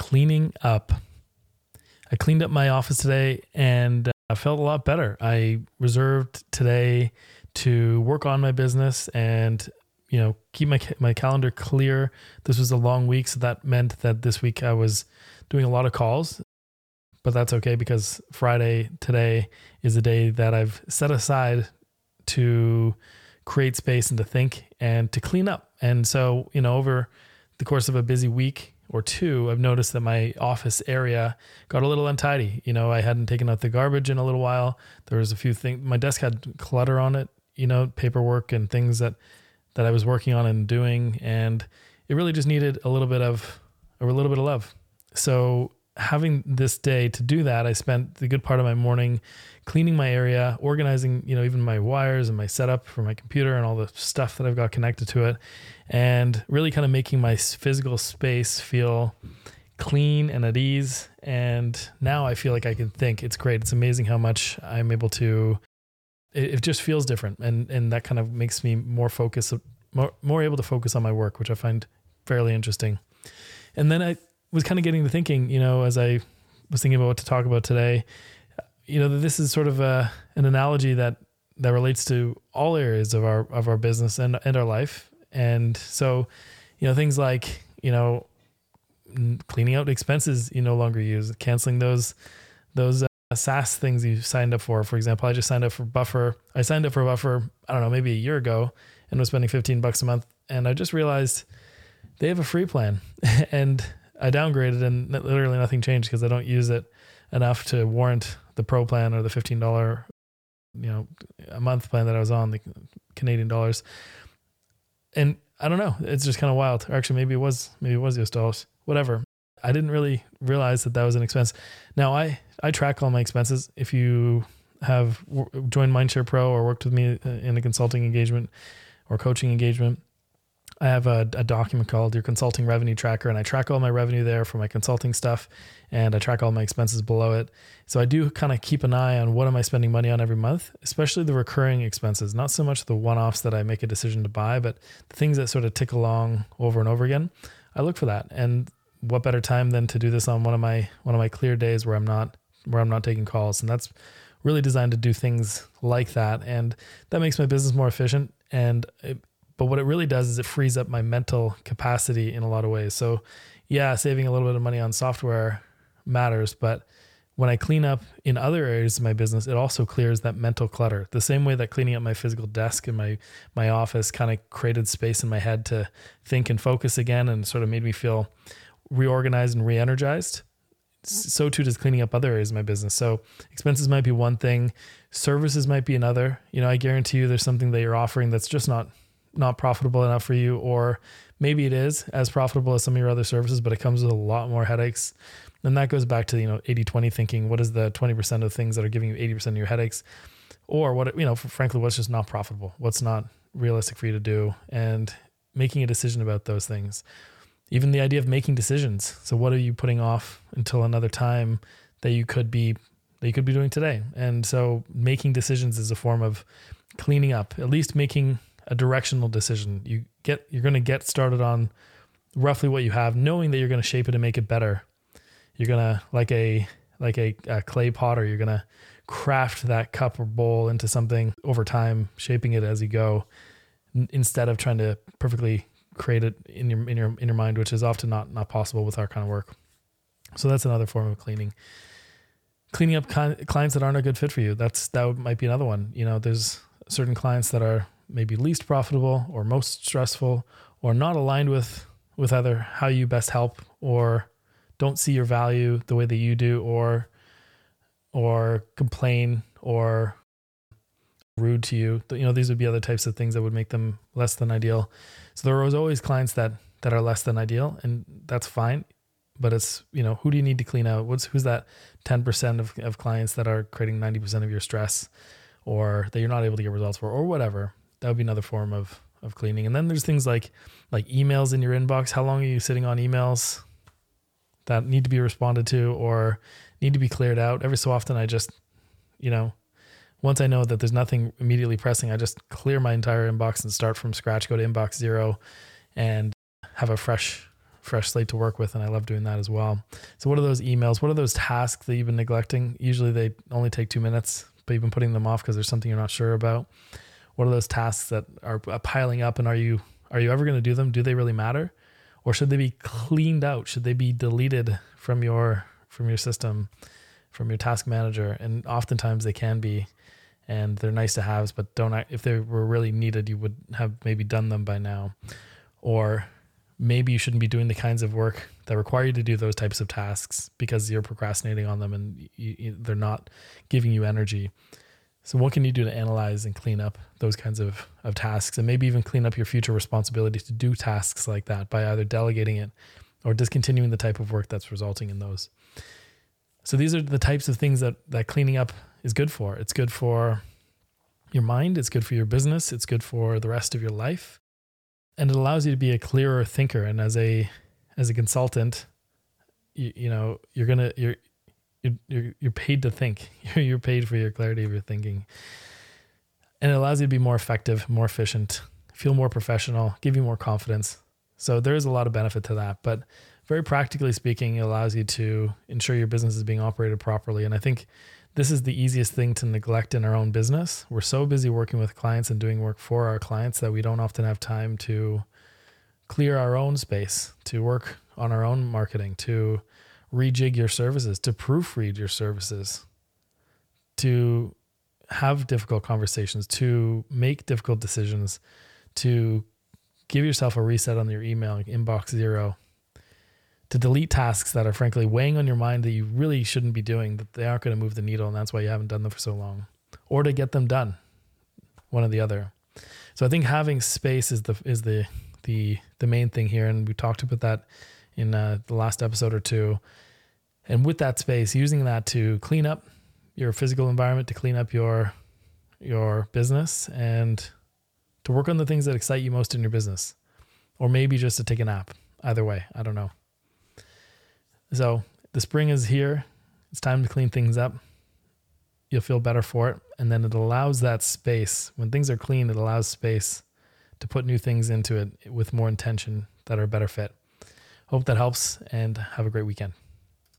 cleaning up. I cleaned up my office today and uh, I felt a lot better. I reserved today to work on my business and you know keep my my calendar clear. This was a long week, so that meant that this week I was doing a lot of calls, but that's okay because Friday today is a day that I've set aside to create space and to think and to clean up. And so, you know, over the course of a busy week or two, I've noticed that my office area got a little untidy. You know, I hadn't taken out the garbage in a little while. There was a few things, my desk had clutter on it, you know, paperwork and things that, that I was working on and doing. And it really just needed a little bit of, a little bit of love. So having this day to do that, I spent the good part of my morning cleaning my area, organizing, you know, even my wires and my setup for my computer and all the stuff that I've got connected to it, and really kind of making my physical space feel clean and at ease. And now I feel like I can think. It's great. It's amazing how much I'm able to. It, it just feels different, and and that kind of makes me more focused, more more able to focus on my work, which I find fairly interesting. And then I was kind of getting to thinking, you know, as I was thinking about what to talk about today, you know, this is sort of a, an analogy that that relates to all areas of our of our business and and our life. And so, you know, things like you know, cleaning out expenses you no longer use, canceling those those uh, SaaS things you signed up for. For example, I just signed up for Buffer. I signed up for Buffer. I don't know, maybe a year ago, and was spending fifteen bucks a month. And I just realized they have a free plan, and I downgraded, and literally nothing changed because I don't use it enough to warrant the pro plan or the fifteen dollar, you know, a month plan that I was on the Canadian dollars. And I don't know, it's just kind of wild. Or actually, maybe it was maybe it was US dollars. Whatever. I didn't really realize that that was an expense. Now I I track all my expenses. If you have joined Mindshare Pro or worked with me uh, in a consulting engagement or coaching engagement, I have a, a, document called your consulting revenue tracker, and I track all my revenue there for my consulting stuff, and I track all my expenses below it. So I do kind of keep an eye on what am I spending money on every month, especially the recurring expenses, not so much the one-offs that I make a decision to buy, but the things that sort of tick along over and over again. I look for that, and what better time than to do this on one of my one of my clear days where I'm not where I'm not taking calls, and that's really designed to do things like that, and that makes my business more efficient and but what it really does is it frees up my mental capacity in a lot of ways. So, yeah, saving a little bit of money on software matters, but when I clean up in other areas of my business, it also clears that mental clutter. The same way that cleaning up my physical desk in my my office kind of created space in my head to think and focus again and sort of made me feel reorganized and re-energized. So too does cleaning up other areas of my business. So expenses might be one thing, services might be another. You know, I guarantee you there's something that you're offering that's just not not profitable enough for you, or maybe it is as profitable as some of your other services, but it comes with a lot more headaches. And that goes back to, you know, 80 20 thinking. What is the 20% of things that are giving you 80% of your headaches? Or what, you know, frankly, what's just not profitable? What's not realistic for you to do? And making a decision about those things. Even the idea of making decisions. So, what are you putting off until another time that you could be that you could be doing today? And so, making decisions is a form of cleaning up, at least making a directional decision. You get you're going to get started on roughly what you have, knowing that you're going to shape it and make it better. You're gonna like a like a, a clay potter. You're gonna craft that cup or bowl into something over time, shaping it as you go, n- instead of trying to perfectly create it in your in your in your mind, which is often not not possible with our kind of work. So that's another form of cleaning. Cleaning up clients that aren't a good fit for you. That's that might be another one. You know, there's certain clients that are maybe least profitable or most stressful or not aligned with with either how you best help or don't see your value the way that you do or or complain or rude to you. You know these would be other types of things that would make them less than ideal. So there are always clients that that are less than ideal and that's fine but it's you know who do you need to clean out? What's who's that 10% of, of clients that are creating 90% of your stress or that you're not able to get results for or whatever that would be another form of of cleaning. And then there's things like like emails in your inbox. How long are you sitting on emails that need to be responded to or need to be cleared out? Every so often I just, you know, once I know that there's nothing immediately pressing, I just clear my entire inbox and start from scratch, go to inbox zero and have a fresh fresh slate to work with, and I love doing that as well. So, what are those emails? What are those tasks that you've been neglecting? Usually, they only take two minutes, but you've been putting them off because there's something you're not sure about. What are those tasks that are uh, piling up, and are you are you ever going to do them? Do they really matter, or should they be cleaned out? Should they be deleted from your from your system, from your task manager? And oftentimes they can be and they're nice to haves, but don't if they were really needed, you would have maybe done them by now, or maybe you shouldn't be doing the kinds of work that require you to do those types of tasks because you're procrastinating on them and you, you, they're not giving you energy. So, what can you do to analyze and clean up those kinds of, of tasks and maybe even clean up your future responsibility to do tasks like that by either delegating it or discontinuing the type of work that's resulting in those? So, these are the types of things that, that cleaning up is good for. It's good for your mind, it's good for your business, it's good for the rest of your life. And it allows you to be a clearer thinker and as a as a consultant, you, you know, you're to you're you're you're paid to think. You're you're paid for your clarity of your thinking. And it allows you to be more effective, more efficient, feel more professional, give you more confidence. So there is a lot of benefit to that, but very practically speaking, it allows you to ensure your business is being operated properly. And I think this is the easiest thing to neglect in our own business. We're so busy working with clients and doing work for our clients that we don't often have time to clear our own space, to work on our own marketing, to rejig your services, to proofread your services, to have difficult conversations, to make difficult decisions, to give yourself a reset on your email, inbox zero, to delete tasks that are frankly weighing on your mind that you really shouldn't be doing, that they aren't going to move the needle, and that's why you haven't done them for so long, or to get them done, one or the other. So I think having space is the is the the the main thing here, and we talked about that in uh, the last episode or two. And with that space, using that to clean up your physical environment, to clean up your your business, and to work on the things that excite you most in your business, or maybe just to take a nap. Either way, I don't know. So the spring is here. It's time to clean things up. You'll feel better for it. And then it allows that space. When things are clean, it allows space to put new things into it with more intention that are better fit. Hope that helps and have a great weekend.